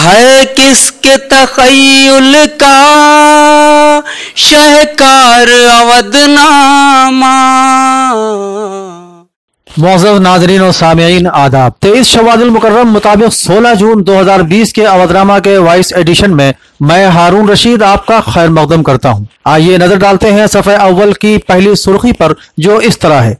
है किसके तखयुल का? शहकार अवधनामा। मोजब नाजरीन और सामीन आदाब। तेईस शवादुल मुकर्रम मुताबिक 16 जून 2020 के अवधरामा के वाइस एडिशन में मैं हारून रशीद आपका खैर मकदम करता हूँ। आइए नज़र डालते हैं सफ़े अव्वल की पहली सुर्खी पर, जो इस तरह है।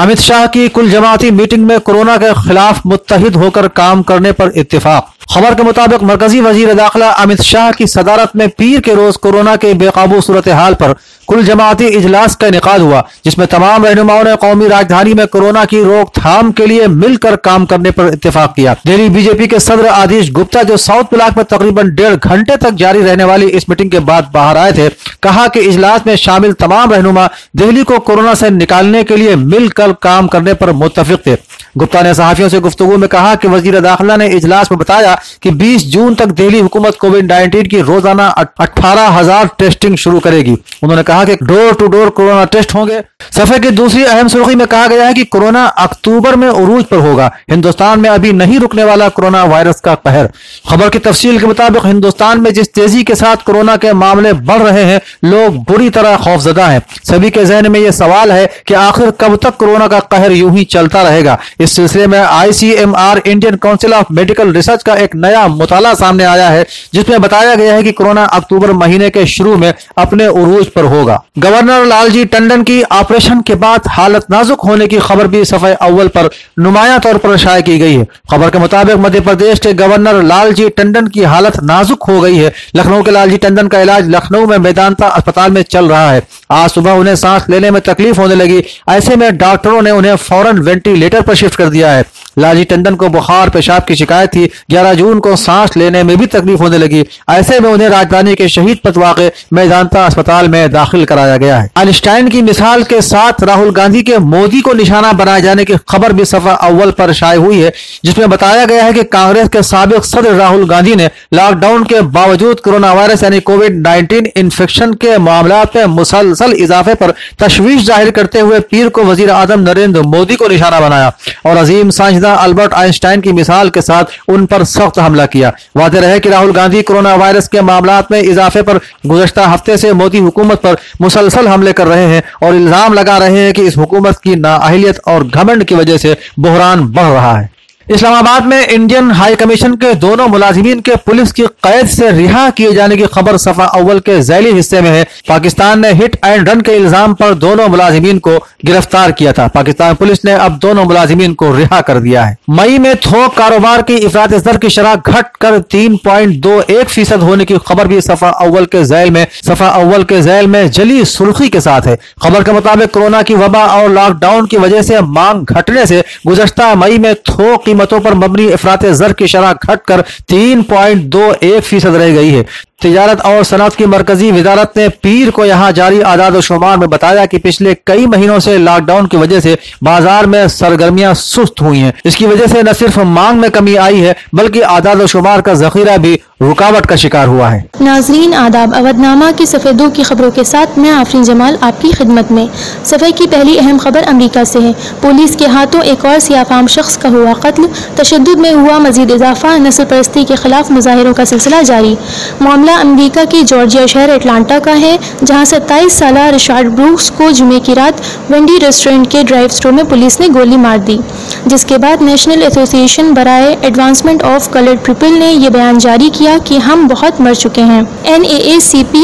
अमित शाह की कुल जमाती मीटिंग में कोरोना के खिलाफ मुतहिद होकर काम करने पर इत्तेफाक। खबर के मुताबिक मरकजी वज़ीर दाखिला अमित शाह की सदारत में पीर के रोज कोरोना के बेकाबू सूरत हाल पर कुल जमाती इजलास का इनका हुआ, जिसमें तमाम रहनुमाओं ने कौमी राजधानी में कोरोना की रोकथाम के लिए मिलकर काम करने पर इतफाक किया। दिल्ली बीजेपी के सदर आदिश गुप्ता, जो साउथ ब्लॉक में तकरीबन डेढ़ घंटे तक जारी रहने वाली इस मीटिंग के बाद बाहर आए थे, कहा कि इजलास में शामिल तमाम रहनुमा दिल्ली को कोरोना से निकालने के लिए मिलकर काम करने पर मुतफिक थे। गुप्ता ने सहाफियों से गुफ्तु में कहा कि वज़ीर दाखिला ने इजलास में बताया कि 20 जून तक दिल्ली हुकूमत कोविड 19 की रोज़ाना अठारह हज़ार टेस्टिंग शुरू करेगी। उन्होंने कहा कि door to door corona test होंगे। सफे की दूसरी अहम सुर्खी में कहा गया है कि कोरोना अक्टूबर में उरूज पर होगा। हिंदुस्तान में अभी नहीं रुकने वाला कोरोना वायरस का कहर खबर की तफसील के मुताबिक हिंदुस्तान में जिस तेज़ी के साथ कोरोना के मामले बढ़ रहे हैं, लोग बुरी तरह खौफजदा हैं। सभी के जहन में यह सवाल है कि आखिर कब तक कोरोना का कहर यूँ ही चलता रहेगा। इस सिलसिले में ICMR Indian council of medical research का एक नया मुताला सामने आया है, जिसमें बताया गया है कि कोरोना अक्टूबर महीने के शुरू में अपने उरूज पर होगा। गवर्नर लालजी टंडन की ऑपरेशन के बाद हालत नाजुक होने की खबर भी सफे अव्वल पर नुमाया तौर पर शाये की गई है। खबर के मुताबिक मध्य प्रदेश के गवर्नर लालजी टंडन की हालत नाजुक हो गई है। लखनऊ के लालजी टंडन का इलाज लखनऊ में मैदानता अस्पताल में चल रहा है। आज सुबह उन्हें सांस लेने में तकलीफ़ होने लगी। ऐसे में डॉक्टरों ने उन्हें फ़ौरन वेंटिलेटर पर शिफ्ट कर दिया है। लालजी टंडन को बुखार, पेशाब की शिकायत थी। 11 जून को सांस लेने में भी तकलीफ़ होने लगी। ऐसे में उन्हें राजधानी के शहीद पतवाके मैदानता अस्पताल में दाखिल कराया गया है। आइंस्टाइन की मिसाल के साथ राहुल गांधी के मोदी को निशाना बनाए जाने की खबर भी सफ़ा अव्वल पर शाये हुई है, जिसमें बताया गया है कि कांग्रेस के सबक सदर राहुल गांधी ने लॉकडाउन के बावजूद कोरोना वायरस यानी कोविड नाइन्टीन इन्फेक्शन के मामला में मुसलसल इजाफे पर तशवीश ज़ाहिर करते हुए पीर को वज़ीर आज़म नरेंद्र मोदी को निशाना बनाया और अजीम साइंसदान अल्बर्ट आइंस्टाइन की मिसाल के साथ उन पर सख्त हमला किया। वादे रहे कि राहुल गांधी कोरोना वायरस के मामला में इजाफे पर गुजशत हफ़्ते से मोदी हुकूमत पर मुसलसल हमले कर रहे हैं और इल्ज़ाम लगा रहे हैं कि इस हुकूमत की नाअहलियत और घमंड की वजह से बहरान बढ़ रहा है। इस्लामाबाद में इंडियन हाई कमीशन के दोनों मुलाजिमीन के पुलिस की कैद से रिहा किए जाने की खबर सफ़ा अव्वल के जैली हिस्से में है। पाकिस्तान ने हिट एंड रन के इल्ज़ाम पर दोनों मुलाजिमीन को गिरफ़्तार किया था। पाकिस्तान पुलिस ने अब दोनों मुलाजिमीन को रिहा कर दिया है। मई में थोक कारोबार की इफरात दर की शराह घट कर तीन पॉइंट दो एक फ़ीसद होने की खबर भी सफ़ा अव्वल के जैल में, सफ़ा अव्वल के जैल में जली सुर्खी के साथ है। खबर के मुताबिक कोरोना की वबा और लॉकडाउन की वजह से मांग घटने से गुजश्ता मई में थोक कीमतों पर मबनी अफरात जर की शरह घटकर तीन पॉइंट दो एक फ़ीसद रह गई है। तिजारत और सनत की मरकजी वजारत ने पीर को यहाँ जारी आदाद शुमार में बताया कि पिछले कई महीनों से लॉकडाउन की वजह से बाज़ार में सरगर्मियाँ सुस्त हुई हैं। इसकी वजह से न सिर्फ़ मांग में कमी आई है, बल्कि आदाद शुमार का जखीरा भी रुकावट का शिकार हुआ है। नाजरीन, आदाब अवधनामा की सफ़ेदों की खबरों के साथ मैं आफरीन जमाल आपकी खिदमत में। सफ़े की पहली अहम खबर अमरीका से है। पुलिस के हाथों एक और सियाफाम शख्स का हुआ कत्ल। तशद में हुआ मजीद इजाफा नस्ल परस्ती के खिलाफ मुजाहरों का सिलसिला जारी। मामला अमरीका की जॉर्जिया शहर एटलांटा का है, जहाँ सत्ताईस साल रिशार्ड ब्रूक्स को जुमे की रात वेंडी रेस्टोरेंट के ड्राइव स्टोर में पुलिस ने गोली मार दी। जिसके बाद नेशनल एसोसिएशन बराए एडवांसमेंट ऑफ़ कलर्ड पीपल ने यह बयान जारी किया कि हम बहुत मर चुके हैं। एन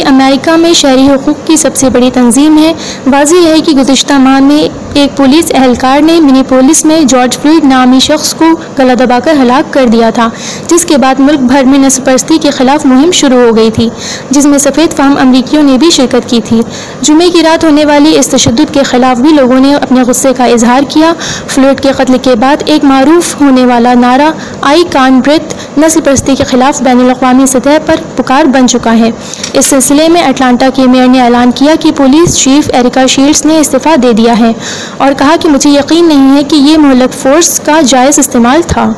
अमेरिका में शहरी हकूक़ की सबसे बड़ी तंजीम है। वाजी है कि गुजशत माह में एक पुलिस एहलकार ने मिनीपोलिस में जॉर्ज फ्लूड नामी शख्स को गला दबाकर हलाक कर दिया था, जिसके बाद मुल्क भर में नस्ल परस्ती के खिलाफ मुहिम शुरू हो गई थी, जिसमें सफ़ेद फाम अमरीकियों ने भी शिरकत की थी। जुमे की रात होने वाली इस तशद के खिलाफ भी लोगों ने अपने गुस्से का इजहार किया। फ्लूड के कत्ल के बाद एक मरूफ होने वाला नारा आई कान ब्रेथ नस्ल परस्ती के खिलाफ बैन अवी सतह पर पुकार बन चुका है। इस सिलसिले में अटलांटा के मेयर ने ऐलान किया कि पुलिस चीफ एरिका शील्ड्स ने इस्तीफ़ा दे दिया है और कहा कि मुझे यकीन नहीं है कि ये मोहलक फोर्स का जायज़ इस्तेमाल था।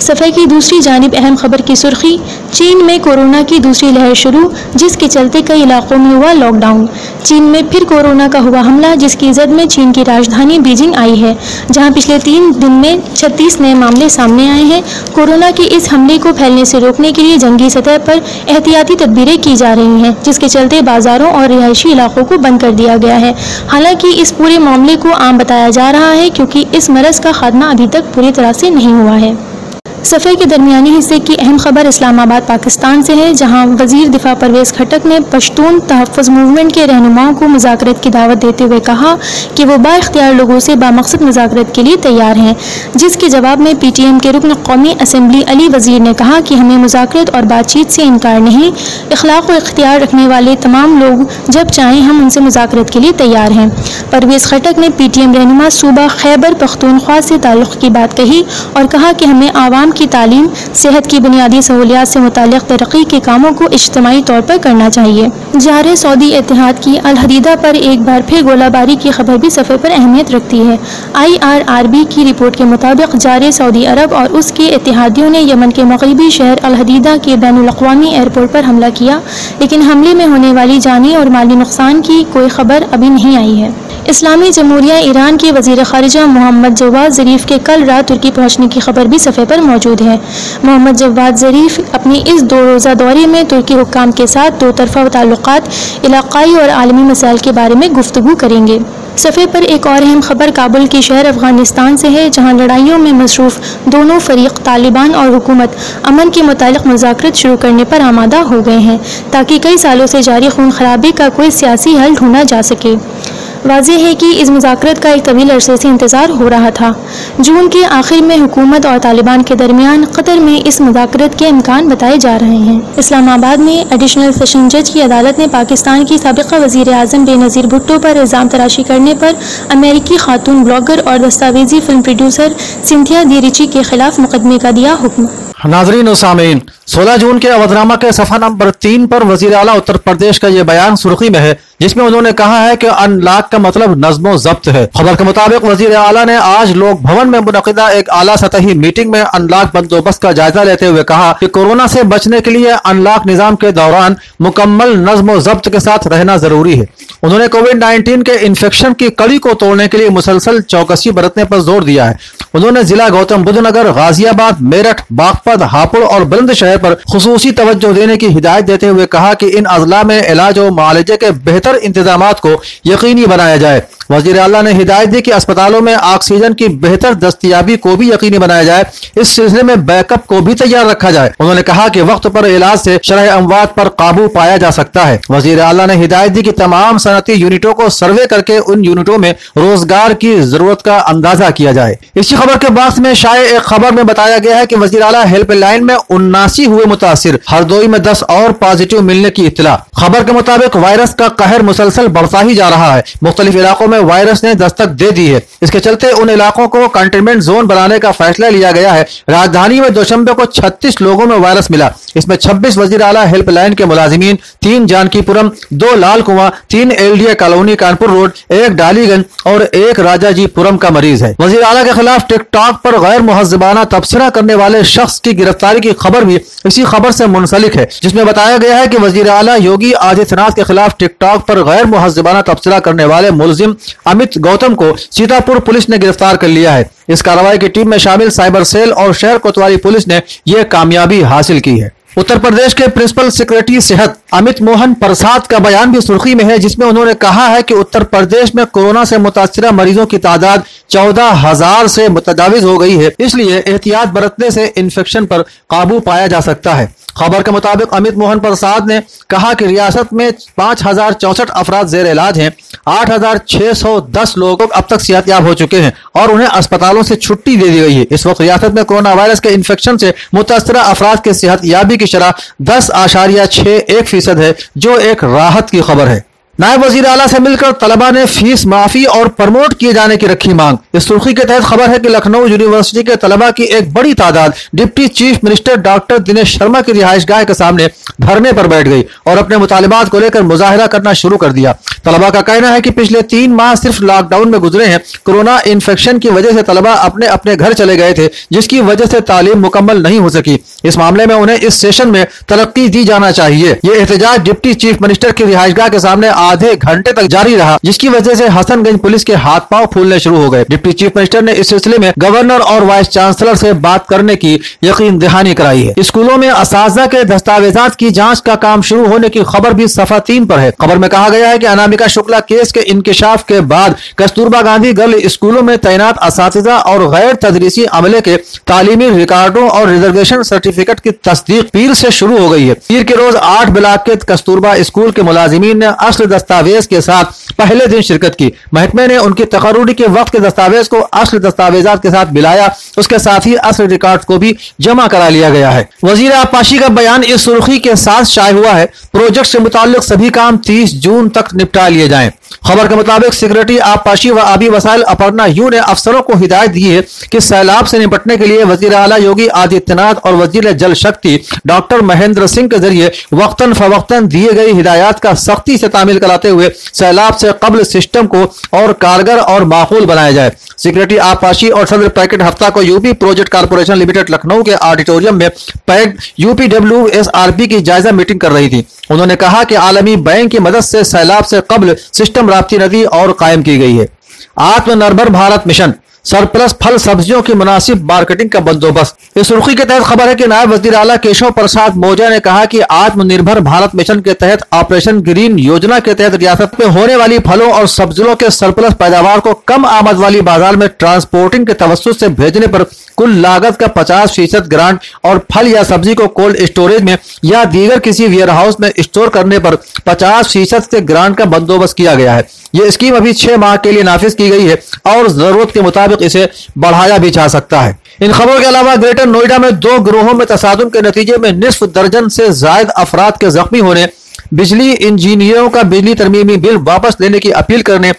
सफ़े की दूसरी जानब अहम खबर की सुर्खी, चीन में कोरोना की दूसरी लहर शुरू, जिसके चलते कई इलाकों में हुआ लॉकडाउन चीन में फिर कोरोना का हुआ हमला, जिसकी जद में चीन की राजधानी बीजिंग आई है, जहाँ पिछले तीन दिन में 36 नए मामले सामने आए हैं। कोरोना के इस हमले को फैलने से रोकने के लिए जंगी सतह पर एहतियाती तदबीरें की जा रही हैं, जिसके चलते बाजारों और रिहायशी इलाकों को बंद कर दिया गया है। हालाँकि इस पूरे मामले को आम बताया जा रहा है, क्योंकि इस मरज का खात्मा अभी तक पूरी तरह से नहीं हुआ है। सफ़े के दरमियानी हिस्से की अहम खबर इस्लामाबाद, पाकिस्तान से है, जहाँ वज़ीर दिफा परवेज़ खटक ने पश्तून तहफ़ मूवमेंट के रहनुमाओं को मुजाकरत की दावत देते हुए कहा कि वो बाख्तियार लोगों से बामकसद मुजाकरत के लिए तैयार हैं, जिसके जवाब में पी टी एम के रुकन कौमी असम्बली अली वज़ीर ने कहा कि हमें मुजाकरत और बातचीत से इनकार नहीं, इखलाक व इख्तियार रखने वाले तमाम लोग जब चाहें हम उनसे मुजाकरत के लिए तैयार हैं। परवेज़ खटक ने पी टी एम रहनुमा सूबा खैबर पख्तूनख्वा से ताल्लुक़ की बात कही और कहा कि हमें आवाम की तालीम, सेहत की बुनियादी सहूलियात से मुतल तरक्की के कामों को इज्तमाही तौर पर करना चाहिए। जार सऊदी इतिहाद की अलहदीदा पर एक बार फिर गोलाबारी की खबर भी सफ़े पर अहमियत रखती है। आई आर आर बी की रिपोर्ट के मुताबिक जार सऊदी अरब और उसके इतिहादियों ने यमन के मगरबी शहर अलहदीदा के बैन अवी एयरपोर्ट पर हमला किया, लेकिन हमले में होने वाली जानी और माली नुकसान की कोई खबर अभी नहीं आई है। इस्लामी जमहूरिया ईरान के वज़ीर खारजा मोहम्मद जवाद ज़रीफ के कल रात तुर्की पहुँचने की खबर भी सफ़े पर मौजूद है। मोहम्मद जवाद ज़रीफ अपनी इस दो रोज़ा दौरे में तुर्की हुकाम के साथ दो तरफा ताल्लुक़ इलाकई और आलमी मसाइल के बारे में गुफ्तु करेंगे। सफ़े पर एक और अहम खबर, काबुल की शहर अफ़गानिस्तान से है, जहाँ लड़ाइयों में मसरूफ़ दोनों फरीक तालिबान और हुकूमत अमन के मुतालिक मुजाकरत शुरू करने पर आमादा हो गए हैं, ताकि कई सालों से जारी खून खराबी का कोई सियासी हल ढूंढा जा सके। वाजह है कि इस मुजाकरत का एक तवील अरसे से इंतज़ार हो रहा था। जून के आखिर में हुकूमत और तालिबान के दरमियान कतर में इस मुजाकरत के इम्कान बताए जा रहे हैं। इस्लामाबाद में एडिशनल सेशन जज की अदालत ने पाकिस्तान की सबका वज़ीर अजम बेनज़ीर भुट्टो पर इल्ज़ाम तराशी करने पर अमेरिकी खातून ब्लॉगर और दस्तावेजी फ़िल्म प्रोड्यूसर सिंथिया दिरिची के खिलाफ मुकदमे का दिया हुक्म। नाजरीन सामीन, सोलह जून के अवधनामा के सफ़ा नंबर तीन पर वज़ीर अला उत्तर प्रदेश का यह बयान सुर्खी में है। जिसमें उन्होंने कहा है कि अनलाक का मतलब नज्मो जब्त है। खबर के मुताबिक वज़ीर अला ने आज लोक भवन में मुनदा एक आला सतही मीटिंग में अनलाक बंदोबस्त का जायजा लेते हुए कहा कि कोरोना से बचने के लिए अनलाक निज़ाम के दौरान मुकम्मल नज्मो जब्त के साथ रहना ज़रूरी है। उन्होंने कोविड नाइन्टीन के इन्फेक्शन की कड़ी को तोड़ने के लिए मुसलसल चौकसी बरतने पर ज़ोर दिया है। उन्होंने जिला गौतम बुद्ध नगर, गाजियाबाद, मेरठ, बागपत, हापुड़ और बुलंदशहर पर खसूसी तवज्जो देने की हिदायत देते हुए कहा कि इन अजला में इलाज और मुआलजे के बेहतर इंतज़ाम को यकीनी बनाया जाए। वज़ीर अला ने हिदायत दी कि अस्पतालों में ऑक्सीजन की बेहतर दस्तियाबी को भी यकीनी बनाया जाए। इस सिलसिले में बैकअप को भी तैयार रखा जाए। उन्होंने कहा कि वक्त पर इलाज से शरह अमवात पर काबू पाया जा सकता है। वज़ीर अला ने हिदायत दी कि तमाम सनती यूनिटों को सर्वे करके उन यूनिटों में रोज़गार की ज़रूरत का अंदाज़ा किया जाए। इसी खबर के बाद में शायद एक खबर में बताया गया है की वजी अला हेल्पलाइन में उन्नासी हुए मुतासर हरदोई में दस और पॉजिटिव मिलने की इतला खबर के मुताबिक वायरस का कहर मुसलसल बढ़ता ही जा रहा है। मुख्तलिफ़ इलाकों में में वायरस ने दस्तक दे दी है। इसके चलते उन इलाकों को कंटेनमेंट जोन बनाने का फैसला लिया गया है। राजधानी में दोशंबे को 36 लोगों में वायरस मिला। इसमें 26 वज़ीर अला हेल्पलाइन के मुलाजिमीन, तीन जानकीपुरम, दो लाल कुआ तीन एलडीए कॉलोनी कानपुर रोड, एक डालीगंज और एक राजा राजाजीपुरम का मरीज़ है। वज़ीर अला के खिलाफ टिकटॉक पर गैर मुहजबाना तबसरा करने वाले शख्स की गिरफ्तारी की खबर भी इसी खबर से मुंसलिक है, जिसमें बताया गया है कि वज़ीर अला योगी आदित्यनाथ के खिलाफ टिकटॉक पर गैर मुहजबाना तबसरा करने वाले मुलजिम अमित गौतम को सीतापुर पुलिस ने गिरफ़्तार कर लिया है। इस कार्रवाई की टीम में शामिल साइबर सेल और शहर कोतवाली पुलिस ने यह कामयाबी हासिल की है। उत्तर प्रदेश के प्रिंसिपल सेक्रेटरी सेहत अमित मोहन प्रसाद का बयान भी सुर्खी में है, जिसमें उन्होंने कहा है कि उत्तर प्रदेश में कोरोना से मुतासर मरीजों की तादाद चौदह हज़ार से मुतजाविज हो गई है। इसलिए एहतियात बरतने से इन्फेक्शन पर काबू पाया जा सकता है। खबर के मुताबिक अमित मोहन प्रसाद ने कहा कि रियासत में पाँच हज़ार चौंसठ अफराद जेर इलाज हैं। आठ हज़ार छह सौ दस लोग अब तक सेहतयाब हो चुके हैं और उन्हें अस्पतालों से छुट्टी दे दी गई है। इस वक्त रियासत में कोरोना वायरस के इन्फेक्शन से मुतासर अफराद की सेहतयाबी की शराह दस आशारिया छह एक फ़ीसद है, जो एक राहत की खबर है। नायब वज़ीर अला से मिलकर तलबा ने फ़ीस, माफ़ी और प्रमोट किए जाने की रखी मांग। इस सुर्खी के तहत खबर है कि लखनऊ यूनिवर्सिटी के तलबा की एक बड़ी तादाद deputy chief minister doctor Dinesh Sharma की रिहाइश गाह के सामने धरने पर बैठ गई और अपने मुतालबात को लेकर मुजाहरा करना शुरू कर दिया। तलबा का कहना है कि पिछले तीन माह सिर्फ़ लॉकडाउन में गुजरे हैं। कोरोना इन्फेक्शन की वजह से तलबा अपने अपने घर चले गए थे, जिसकी वजह से तालीम मुकम्मल नहीं हो सकी। इस मामले में उन्हें इस सेशन में तरक्की दी जाना चाहिए। ये एहतजाज डिप्टी चीफ मिनिस्टर की रिहाइशगाह के सामने आधे घंटे तक जारी रहा, जिसकी वजह से हसनगंज पुलिस के हाथ पाँव फूलने शुरू हो गए। डिप्टी चीफ मिनिस्टर ने इस सिलसिले में गवर्नर और वाइस चांसलर से बात करने की यकीन दहानी कराई है। स्कूलों में इस के दस्तावेजात की जाँच का काम शुरू होने की खबर भी सफ़ा तीन पर है। खबर में कहा गया है की अनामिका शुक्ला केस के इंकशाफ के बाद कस्तूरबा गांधी गर्ल स्कूलों में तैनात इस और गैर तदरीसी अमले के तालीमी रिकॉर्डो और रिजर्वेशन सर्टिफिकेट की तस्दीक पीर से शुरू हो गई है। पीर के रोज आठ ब्लाक के कस्तूरबा स्कूल के मुलाजिमीन ने असल दस्तावेज़ के साथ पहले दिन शिरकत की। महकमे ने उनकी तकरूरी के वक्त के दस्तावेज़ को असल दस्तावेजात के साथ मिलाया। उसके साथ ही असल रिकॉर्ड को भी जमा करा लिया गया है। वज़ीर आपाशी का बयान इस सुर्खी के साथ शाये हुआ है। प्रोजेक्ट से मुतालिक सभी काम तीस जून तक निपटा लिए जाए। खबर के मुताबिक सिक्योरिटी आपाशी व आबी वसाइल अपर्णा यू ने अफसरों को हिदायत दी है कि सैलाब से निपटने के लिए वज़ीर अला योगी आदित्यनाथ और वज़ीर जल शक्ति डॉक्टर महेंद्र सिंह के ज़रिए वक्तन फवक्तन दिए गई हिदायत का सख्ती से तामील कराते हुए सैलाब से कबल सिस्टम को और कारगर और माहौल बनाया जाए। सिक्योरिटी आपाशी और सदर पैकेट हफ़्ता को UP project corporation limited Lucknow के ऑडिटोरियम में pack UP W S R P की जायजा मीटिंग कर रही थी। उन्होंने कहा कि आलमी बैंक की मदद से सैलाब से कबल सिस्टम राप्ती नदी और कायम की गई है। आत्मनिर्भर भारत मिशन सरप्लस फल सब्जियों की मुनासिब मार्केटिंग का बंदोबस्त। इस सुर्खी के तहत खबर है कि नायब वजी अला केशव प्रसाद मौर्य ने कहा कि आत्मनिर्भर भारत मिशन के तहत ऑपरेशन ग्रीन योजना के तहत रियासत में होने वाली फलों और सब्जियों के सरप्लस पैदावार को कम आमद वाली बाज़ार में ट्रांसपोर्टिंग के तवस्त से भेजने पर कुल लागत का 50 फ़ीसद ग्रांट और फल या सब्ज़ी को कोल्ड स्टोरेज में या दीगर किसी वेयर हाउस में स्टोर करने पर 50 फ़ीसद के ग्रांट का बंदोबस्त किया गया है। ये स्कीम अभी छह माह के लिए नाफिज की गई है और ज़रूरत के मुताबिक इसे बढ़ाया भी जा सकता है। इन खबरों के अलावा ग्रेटर नोएडा में दो ग्रोहों में तसादम के नतीजे में निसफ दर्जन से जायद अफराद के जख्मी होने, बिजली इंजीनियरों का बिजली तरमीमी बिल वापस लेने की अपील करने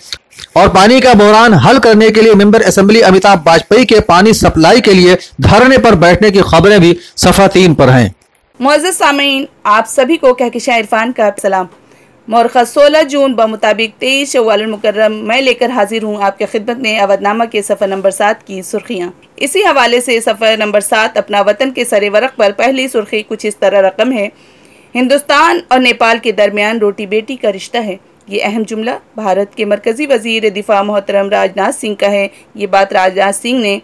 और पानी का बहरान हल करने के लिए मेंबर असेंबली अमिताभ वाजपेयी के पानी सप्लाई के लिए धरने पर बैठने की खबरें भी सफ़ा तीन पर हैं। मोज़ सामीन, आप सभी को कहकशा इरफान का सलाम। मरखा 16 जून ब मुताबिक तेईस मुकर्रम मैं लेकर हाजिर हूँ आपके खिदमत में अवधनामा के सफ़र नंबर सात की सुर्खियाँ। इसी हवाले से सफ़र नंबर सात अपना वतन के सरे वरक पर पहली सुर्खी कुछ इस तरह रकम है। हिंदुस्तान और नेपाल के दरमियान रोटी बेटी का रिश्ता है। ये अहम जुमला। भारत के मरकज़ी वज़ीर दिफा मोहतरम राजनाथ सिंह का है। ये बात राजनाथ सिंह ने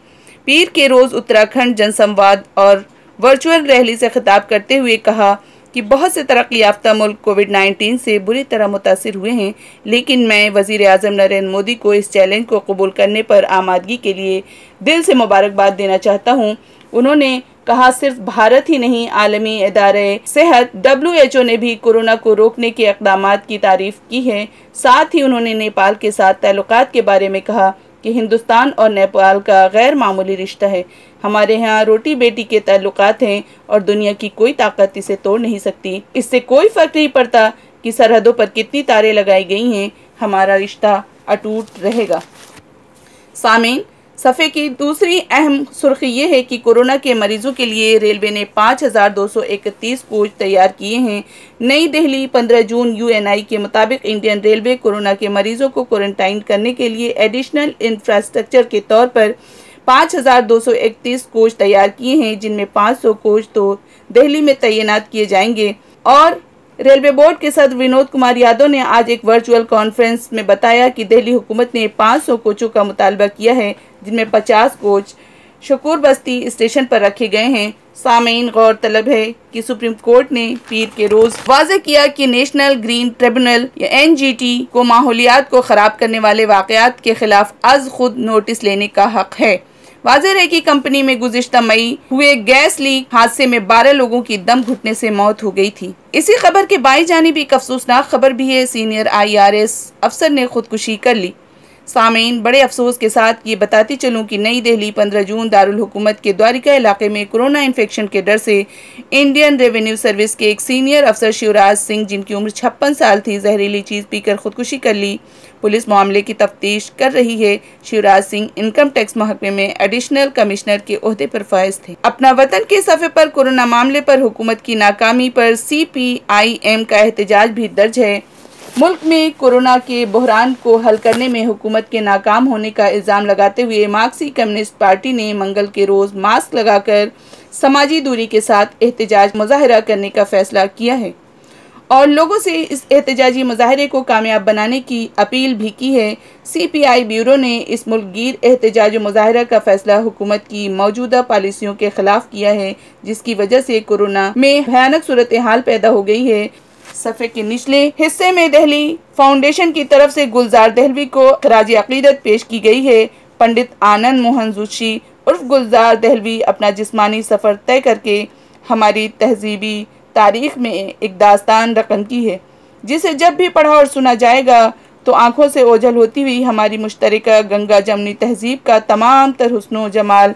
पीर के रोज़ उत्तराखंड जनसंवाद और वर्चुअल रैली से खिताब करते हुए कहा कि बहुत से तरक्की याफ्ता मुल्क कोविड 19 से बुरी तरह मुतासर हुए हैं, लेकिन मैं वज़ी अजम नरेंद्र मोदी को इस चैलेंज को कबूल करने पर आमादगी के लिए दिल से मुबारकबाद देना चाहता हूँ। उन्होंने कहा सिर्फ़ भारत ही नहीं, आलमी इदारे, सेहत डब्ल्यू एच ओ ने भी कोरोना को रोकने के इकदाम की तारीफ़ की है। साथ ही उन्होंने नेपाल के साथ ताल्लुक के बारे में कहा कि हिंदुस्तान और नेपाल का गैर मामूली रिश्ता है। हमारे यहाँ रोटी बेटी के ताल्लुक हैं और दुनिया की कोई ताकत इसे तोड़ नहीं सकती। इससे कोई फ़र्क नहीं पड़ता कि सरहदों पर कितनी तारे लगाई गई हैं। हमारा रिश्ता अटूट रहेगा। सामीन सफ़े की दूसरी अहम सुर्खी ये है कि कोरोना के मरीजों के लिए रेलवे ने 5,231 कोच तैयार किए हैं। नई दिल्ली 15 जून यूएनआई के मुताबिक इंडियन रेलवे कोरोना के मरीजों को क्वारंटाइन करने के लिए एडिशनल इंफ्रास्ट्रक्चर के तौर पर 5,231 कोच तैयार किए हैं जिनमें 500 कोच तो दिल्ली में तैनात किए जाएँगे। और रेलवे बोर्ड के सदर विनोद कुमार यादव ने आज एक वर्चुअल कॉन्फ्रेंस में बताया कि दिल्ली हुकूमत ने 500 कोचों का मुतालबा किया है, जिनमें 50 कोच शकूर बस्ती स्टेशन पर रखे गए हैं। सामीन गौरतलब है कि सुप्रीम कोर्ट ने पीर के रोज वाजे किया कि नेशनल ग्रीन ट्रिब्यूनल या एनजीटी को माहौलियात को खराब करने वाले वाकयात के खिलाफ आज खुद नोटिस लेने का हक है। वाजह है की कंपनी में गुजशत मई हुए गैस लीक हादसे में बारह लोगों की दम घुटने से मौत हो गई थी। इसी खबर के बाई जानी भी एक अफसोसनाक खबर भी है। सीनियर आईआरएस अफसर ने खुदकुशी कर ली। सामीन बड़े अफसोस के साथ ये बताती चलूँ कि नई दिल्ली 15 जून दारुल हुकूमत के द्वारिका इलाके में कोरोना इन्फेक्शन के डर से इंडियन रेवेन्यू सर्विस के एक सीनियर अफसर शिवराज सिंह, जिनकी उम्र छप्पन साल थी, जहरीली चीज़ पीकर खुदकुशी कर ली। पुलिस मामले की तफ्तीश कर रही है। शिवराज सिंह इनकम टैक्स महकमे में एडिशनल कमिश्नर के अहदे पर फायज थे। अपना वतन के सफ़े पर कोरोना मामले पर हुकूमत की नाकामी पर सी पी आई एम का एहतजाज भी दर्ज है। मुल्क में कोरोना के बहरान को हल करने में हुकूमत के नाकाम होने का इल्ज़ाम लगाते हुए मार्क्सी कम्युनिस्ट पार्टी ने मंगल के रोज़ मास्क लगाकर समाजी दूरी के साथ एहतजाज मुजाहरा करने का फैसला किया है। और लोगों से इस एहतजाजी मुजाहरे को कामयाब बनाने की अपील भी की है। सी पी आई ब्यूरो ने इस मुल्कगीर एहतजाज मुजाहरा का फैसला हुकूमत की मौजूदा पॉलिसियों के खिलाफ किया है, जिसकी वजह से कोरोना में भयानक सूरत हाल पैदा हो गई है। सफ़े के निचले हिस्से में दहली फाउंडेशन की तरफ़ से गुलजार दहलवी को खराज अकीदत पेश की गई है। पंडित आनंद मोहन जोशी उर्फ़ गुलजार दहलवी अपना जिस्मानी सफ़र तय करके हमारी तहजीबी तारीख में एक दास्तान रकम की है। जिसे जब भी पढ़ा और सुना जाएगा तो आँखों से ओझल होती हुई हमारी मुश्तरक गंगा जमनी तहजीब का तमाम तर हुस्न जमाल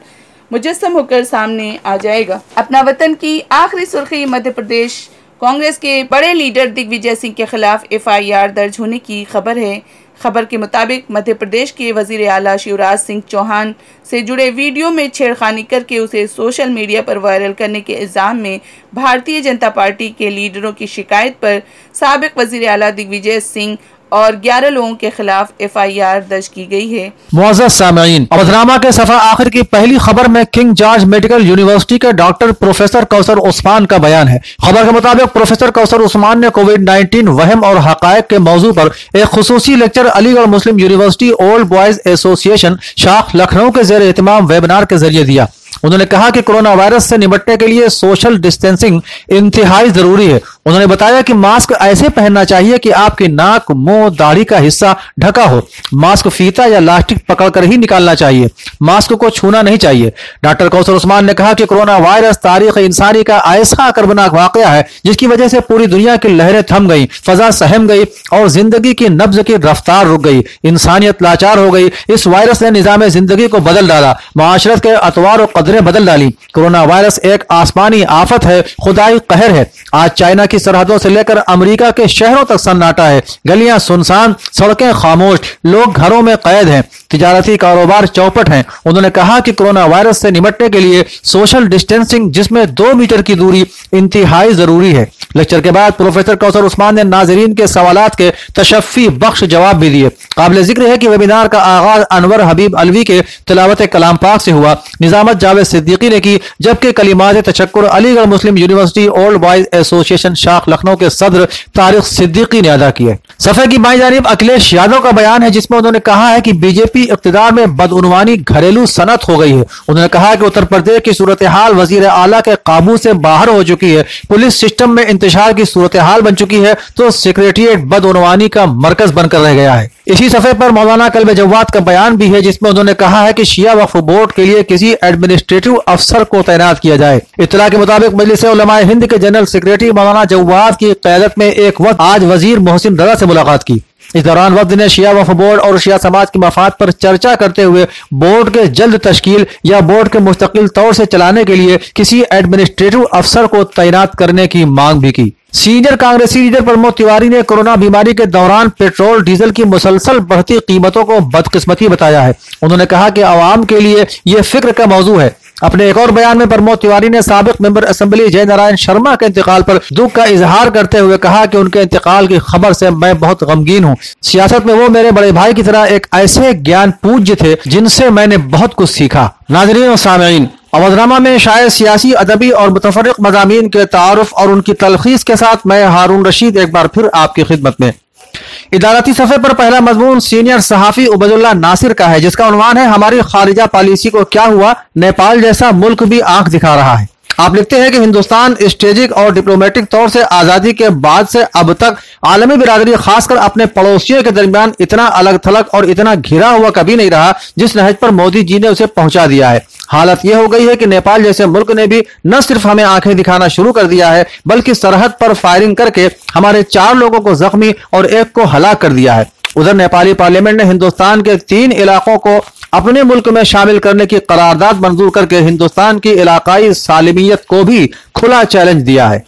मुजस्म होकर सामने आ जाएगा। अपना वतन की आखिरी सुर्खी मध्य प्रदेश कांग्रेस के बड़े लीडर दिग्विजय सिंह के खिलाफ एफआईआर दर्ज होने की खबर है। खबर के मुताबिक मध्य प्रदेश के वज़ीर आला शिवराज सिंह चौहान से जुड़े वीडियो में छेड़खानी करके उसे सोशल मीडिया पर वायरल करने के इल्ज़ाम में भारतीय जनता पार्टी के लीडरों की शिकायत पर सबक वज़ीर आला दिग्विजय सिंह और 11 लोगों के खिलाफ एफआईआर दर्ज की गई है। मुआज़ सामीन अवधनामा के सफ़ा आखिर की पहली खबर में किंग जॉर्ज मेडिकल यूनिवर्सिटी के डॉक्टर प्रोफेसर कौसर उस्मान का बयान है। खबर के मुताबिक प्रोफेसर कौसर उस्मान ने कोविड 19 वहम और हकायक के मौजू पर एक खसूसी lecture Aligarh Muslim university old boys association शाख लखनऊ के जेर एहतमाम वेबिनार के ज़रिए दिया। उन्होंने कहा कि कोरोना वायरस से निपटने के लिए सोशल डिस्टेंसिंग इंतहाई ज़रूरी है। उन्होंने बताया कि मास्क ऐसे पहनना चाहिए कि आपकी नाक, मुँह, दाढ़ी का हिस्सा ढका हो। मास्क फीता या लास्टिक पकड़कर ही निकालना चाहिए। मास्क को छूना नहीं चाहिए। डॉक्टर कौशल उस्मान ने कहा कि कोरोना वायरस तारीख इंसानी का ऐसा कर्बनाक वाक़ है, जिसकी वजह से पूरी दुनिया की लहरें थम गई, फजा सहम गई और ज़िंदगी की नब्ज की रफ्तार रुक गई। इंसानियत लाचार हो गई। इस वायरस ने निज़ाम ज़िंदगी को बदल डाला। माशरत के अतवार और कदरें बदल डाली। कोरोना वायरस एक आसमानी आफत है, खुदाई कहर है। आज चाइना की सरहदों से लेकर अमेरिका के शहरों तक सन्नाटा है। गलियाँ सुनसान, सड़कें खामोश, लोग घरों में कैद हैं। तिजारती कारोबार चौपट हैं। उन्होंने कहा कि कोरोना वायरस से निपटने के लिए सोशल डिस्टेंसिंग, जिसमें दो मीटर की दूरी, इंतहाई ज़रूरी है। लेक्चर के बाद प्रोफेसर कौसर उस्मान ने नाजरीन के सवाल के तशफी बख्श जवाब भी दिए। काबिल ज़िक्र है कि वेबिनार का आगाज़ अनवर हबीब अलवी के तिलावत कलाम पाक से हुआ। निजामत जावेद सिद्दीकी ने की, जबकि कलिमात तशक्र Aligarh Muslim university old boys association शाख लखनऊ के सदर तारिक सिद्दीकी ने अदा किए सफे की बाई जानब अखिलेश यादव का बयान है, जिसमें उन्होंने कहा है कि बीजेपी इकतदार में बदउनवानी घरेलू सनत हो गई है। उन्होंने कहा कि उत्तर प्रदेश की सूरत हाल वज़ीर आला के काबू से बाहर हो चुकी है। पुलिस सिस्टम में इंतज़ार की सूरत हाल बन चुकी है तो सेक्रेटरिएट बदउनवानी का मरकज बनकर रह गया है। इसी सफे पर मौलाना कलब जवाद का बयान भी है, जिसमें उन्होंने कहा है कि शिया वक्फ बोर्ड के लिए किसी एडमिनिस्ट्रेटिव अफसर को तैनात किया जाए। इतला के मुताबिक मजलिस हिंद के जनरल सेक्रेटरी मौलाना जवाद की क्यादत में एक वक्त आज वज़ीर मोहसिन रजा से मुलाकात की। इस दौरान वक्त ने शिया वफ बोर्ड और शिया समाज के मफाद पर चर्चा करते हुए बोर्ड के जल्द तश्कील या बोर्ड के मुस्तकिल तौर से चलाने के लिए किसी एडमिनिस्ट्रेटिव अफसर को तैनात करने की मांग भी की। सीनियर कांग्रेसी लीडर प्रमोद तिवारी ने कोरोना बीमारी के दौरान पेट्रोल, डीजल की मुसलसल बढ़ती कीमतों को बदकिस्मती बताया है। उन्होंने कहा कि आवाम के लिए ये फ़िक्र का मौजू है। अपने एक और बयान में प्रमोद तिवारी ने सबक मेंबर असम्बली जय नारायण शर्मा के इंतकाल पर दुख का इजहार करते हुए कहा कि उनके इंतकाल की खबर से मैं बहुत गमगीन हूँ। सियासत में वो मेरे बड़े भाई की तरह एक ऐसे ज्ञान पूज्य थे जिनसे मैंने बहुत कुछ सीखा। नाजरीन और सामीन अवधनामा में शायद सियासी अदबी और मुतफरक मजामी के तारफ और उनकी तलखीस के साथ मैं हारून रशीद एक बार फिर आपकी खिदमत में। इदारती सफ़े पर पहला मजमून सीनियर सहाफ़ी उबैदुल्ला नासिर का है, जिसका उन्वान है, हमारी खारिजा पॉलिसी को क्या हुआ, नेपाल जैसा मुल्क भी आँख दिखा रहा है। आप लिखते हैं कि हिंदुस्तान स्ट्रेटेजिक और डिप्लोमेटिक तौर से आज़ादी के बाद से अब तक आलमी बिरादरी खासकर अपने पड़ोसियों के दरमियान इतना अलग थलग और इतना घिरा हुआ कभी नहीं रहा, जिस नहज पर मोदी जी ने उसे पहुँचा दिया है। हालत यह हो गई है कि नेपाल जैसे मुल्क ने भी न सिर्फ़ हमें आँखें दिखाना शुरू कर दिया है, बल्कि सरहद पर फायरिंग करके हमारे चार लोगों को जख्मी और एक को हलाक कर दिया है। उधर नेपाली पार्लियामेंट ने हिंदुस्तान के तीन इलाकों को अपने मुल्क में शामिल करने की करारदाद मंजूर करके हिंदुस्तान की इलाकाई सालमियत को भी खुला चैलेंज दिया है।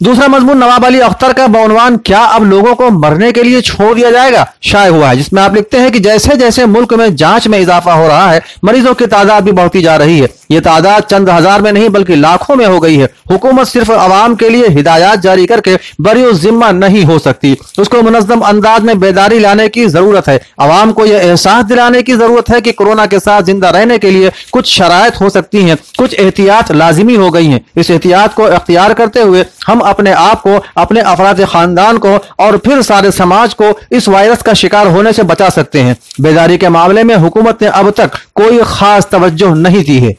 दूसरा मजमून नवाब अली अख्तर का बउनवान क्या अब लोगों को मरने के लिए छोड़ दिया जाएगा? शाये हुआ है, जिसमें आप लिखते हैं कि जैसे जैसे मुल्क में जाँच में इजाफा हो रहा है, मरीजों की तादाद भी बढ़ती जा रही है। ये तादाद चंद हज़ार में नहीं, बल्कि लाखों में हो गई है। हुकूमत सिर्फ़ अवाम के लिए हिदायत जारी करके बरी जिम्मा नहीं हो सकती। उसको मुनजम अंदाज में बेदारी लाने की ज़रूरत है। अवाम को यह एहसास दिलाने की ज़रूरत है कि कोरोना के साथ ज़िंदा रहने के लिए कुछ शराय हो सकती हैं, कुछ एहतियात लाजिमी हो गई हैं। इस एहतियात को अख्तियार करते हुए हम अपने आप को, अपने अफराज खानदान को और फिर सारे समाज को इस वायरस का शिकार होने से बचा सकते हैं। बेदारी के मामले में हुकूमत ने अब तक कोई खास तवज्जो नहीं दी है।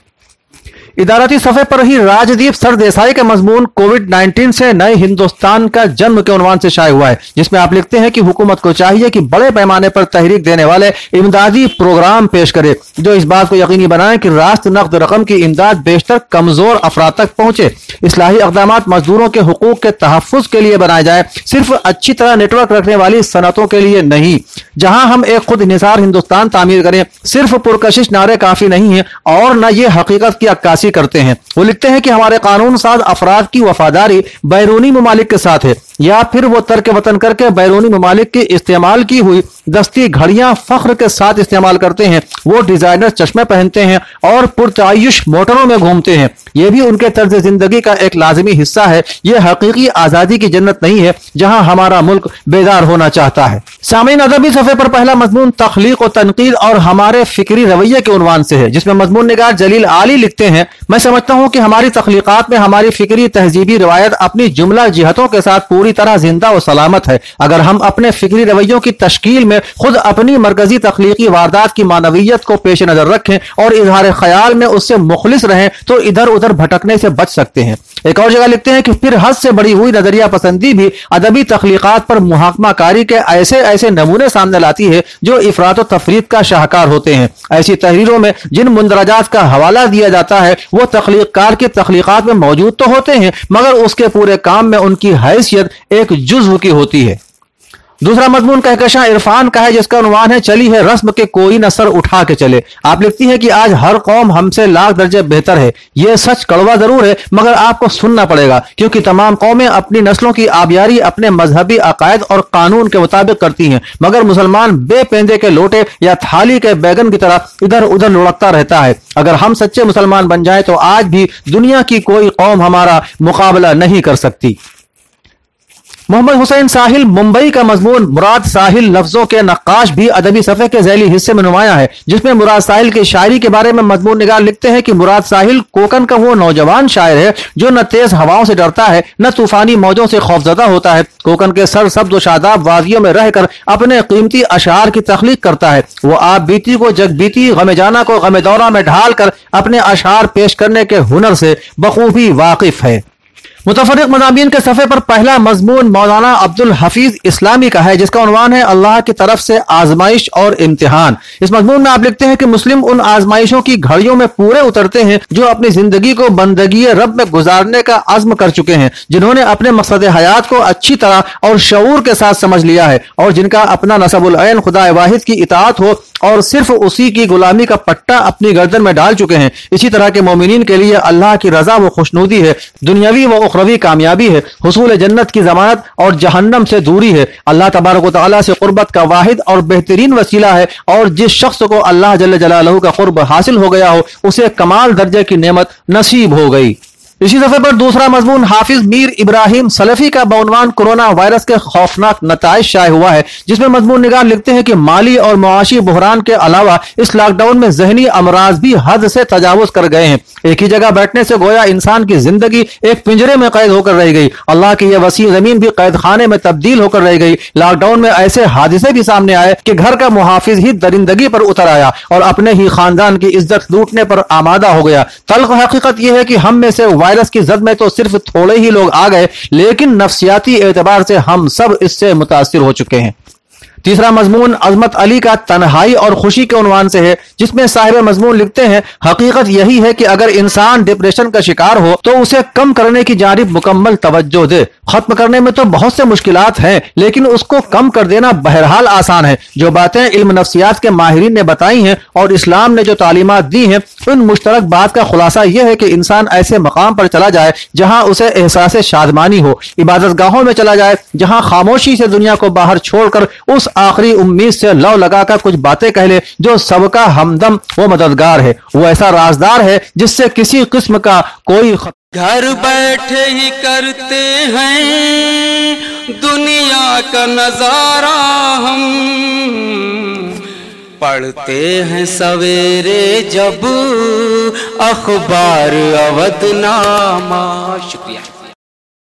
इदारती सफे पर ही राजदीप सरदेसाई का मजमून कोविड 19 से नए हिंदुस्तान का जन्म के उन्वान से शाये हुआ है, जिसमें आप लिखते हैं कि हुकूमत को चाहिए कि बड़े पैमाने पर तहरीक देने वाले इमदादी प्रोग्राम पेश करे, जो इस बात को यकीनी बनाए कि रास्त नकद रकम की इमदाद बेशतर कमज़ोर अफराद तक पहुँचे। इसलाही इकदाम मजदूरों के हकूक के तहफ़ के लिए बनाए जाए, सिर्फ़ अच्छी तरह नेटवर्क रखने वाली सनतों के लिए नहीं। जहाँ हम एक खुद निसार हिंदुस्तान तामीर करें, सिर्फ़ पुरकशिश नारे काफ़ी नहीं है, और न ये हकीकत की अक्कासी करते हैं। वो लिखते हैं कि हमारे कानून साज अफराद की वफादारी बैरूनी ममालिक के साथ है। या फिर वो तर्क वतन करके बैरूनी ममालिक के इस्तेमाल की हुई दस्ती घड़ियाँ फख्र के साथ इस्तेमाल करते हैं। वो डिज़ाइनर चश्मे पहनते हैं और पुरतायुश मोटरों में घूमते हैं। ये भी उनके तर्ज ज़िंदगी का एक लाजमी हिस्सा है। ये हकीकी आज़ादी की जन्नत नहीं है, जहाँ हमारा मुल्क बेदार होना चाहता है। सामीन अदबी सफ़े पर पहला मजमून तखलीक और तनकीद और हमारे फिक्री रवैये के उनवान से है, जिसमें मजमून निगार जलील आली लिखते हैं, मैं समझता हूँ कि हमारी तखलीक़ात में हमारी फिक्री तहजीबी रवायत अपनी जुमला जिहतों के साथ पूरी तरह ज़िंदा और सलामत है। अगर हम अपने फिक्री रवैयों की तश्कील में खुद अपनी मरकजी तखलीकी वारदात की मानवीयत को पेश नज़र रखें और इजहार ख्याल में उससे मुखलिस रहें तो इधर उधर भटकने से बच सकते हैं। एक और जगह लिखते हैं कि फिर हद से बड़ी हुई नज़रिया पसंदी भी अदबी तखलीक़ात पर मुहाकमा कारी के ऐसे ऐसे नमूने सामने लाती है, जो इफरात तफरीत का शाहकार होते हैं। ऐसी तहरीरों में जिन मुंदराजात का हवाला दिया जाता है, वो तखलीकार की तखलीक़ात में मौजूद तो होते हैं, मगर उसके पूरे काम में उनकी हैसियत एक जुज्व की होती है। दूसरा मजमून कहकशा इरफान का है जिसका अनुमान है, चली है, रस्म के कोई नसर उठा के चले। आप लिखती है कि आज हर कौम हमसे लाख दर्जे बेहतर है। यह सच कड़वा ज़रूर है, मगर आपको सुनना पड़ेगा, क्योंकि तमाम कौमें अपनी नस्लों की आबियारी, अपने मजहबी अकायद और कानून के मुताबिक करती हैं। मगर मुसलमान बेपेंदे के लोटे या थाली के बैगन की तरह इधर उधर लुढ़कता रहता है। अगर हम सच्चे मुसलमान बन जाए तो आज भी दुनिया की कोई कौम हमारा मुकाबला नहीं कर सकती। मोहम्मद हुसैन साहिल मुंबई का मजमून, मुराद साहिल लफ्जों के नक्काश भी अदबी सफ़े के जैली हिस्से में नुमाया है, जिसमें मुराद साहिल की शायरी के बारे में मजमून निगार लिखते हैं कि मुराद साहिल कोकन का वो नौजवान शायर है, जो न तेज हवाओं से डरता है, न तूफानी मौजों से खौफजदा होता है। कोकन के सर सब्ज शादाब वादियों में रहकर अपने कीमती अशार की तख्लीक करता है। वो आप बीती को जग बीती, गमे जाना को गमे दौरा में ढाल कर अपने अशार पेश करने के हुनर से बखूबी वाकिफ है। मुतफरक मजामी के सफ़े पर पहला मजमून मौलाना अब्दुल हफीज इस्लामी का है, जिसका उनवान है अल्लाह की तरफ़ से आजमाइश और इम्तिहान। इस मजमून में आप लिखते हैं कि मुस्लिम उन आजमाइशों की घड़ियों में पूरे उतरते हैं, जो अपनी ज़िंदगी को बंदगी रब में गुजारने का आज़म कर चुके हैं, जिन्होंने अपने मकसद हयात को अच्छी तरह और शूर के साथ समझ लिया है, और जिनका अपना नसबुल खुदा वाहिद की इतात हो, और सिर्फ़ उसी की गुलामी का पट्टा अपनी गर्दन में डाल चुके हैं। इसी तरह के मोमिन के लिए अल्लाह की रजा व खुशनूदी है। दुनियावी व उखरवी कामयाबी है, हसूल जन्नत की जमानत और जहन्नम से दूरी है। अल्लाह तबारक ताली से कुर्बत का वाहिद और बेहतरीन वसीला है और जिस शख्स को अल्लाह जल जलालहू का कुर्ब हासिल हो गया हो, उसे कमाल दर्जे की नेमत नसीब हो गई। इसी दफे पर दूसरा मजमून हाफिज मीर इब्राहिम सलफी का बउनवान कोरोना वायरस के खौफनाक नतज शाये हुआ है, जिसमें मजमून निगार लिखते हैं कि माली और मुआशी बहरान के अलावा इस लॉकडाउन में जहनी अमराज भी हद से तजावज कर गए हैं। एक ही जगह बैठने से गोया इंसान की ज़िंदगी एक पिंजरे में कैद होकर रह गई। अल्लाह की यह वसी ज़मीन भी कैद खाने में तब्दील होकर रह गई। लॉकडाउन में ऐसे हादसे भी सामने आए कि घर का मुहाफिज ही दरिंदगी पर उतर आया और अपने ही खानदान की इज़्ज़त लूटने पर आमादा हो गया। तल्ख हकीकत यह है कि हम में से वायरस की जद में तो सिर्फ़ थोड़े ही लोग आ गए, लेकिन नफसियाती एतबार से हम सब इससे मुतासर हो चुके हैं। तीसरा मजमून अजमत अली का तनहाई और खुशी के उनवान से है, जिसमें साहिब मजमून लिखते हैं, हकीकत यही है कि अगर इंसान डिप्रेशन का शिकार हो तो उसे कम करने की जानब मुकम्मल तवज्जो दे। खत्म करने में तो बहुत से मुश्किल हैं, लेकिन उसको कम कर देना बहरहाल आसान है। जो बातें इल्म नफ्सियात के माहिरीन ने बताई हैं और इस्लाम ने जो तालीमत दी हैं, उन मुश्तरक बात का खुलासा यह है कि इंसान ऐसे मकाम पर चला जाए, जहाँ उसे एहसास शादमानी हो इबादत गाहों में चला जाए, जहाँ खामोशी से दुनिया को बाहर छोड़कर उस आखिरी उम्मीद से लव लगाकर कुछ बातें कह ले, जो सबका हमदम, वो मददगार है। वो ऐसा राजदार है, जिससे किसी किस्म का कोई घर बैठे ही करते हैं, दुनिया का नज़ारा हम। पढ़ते हैं सवेरे जब अखबार अवधनामा। शुक्रिया।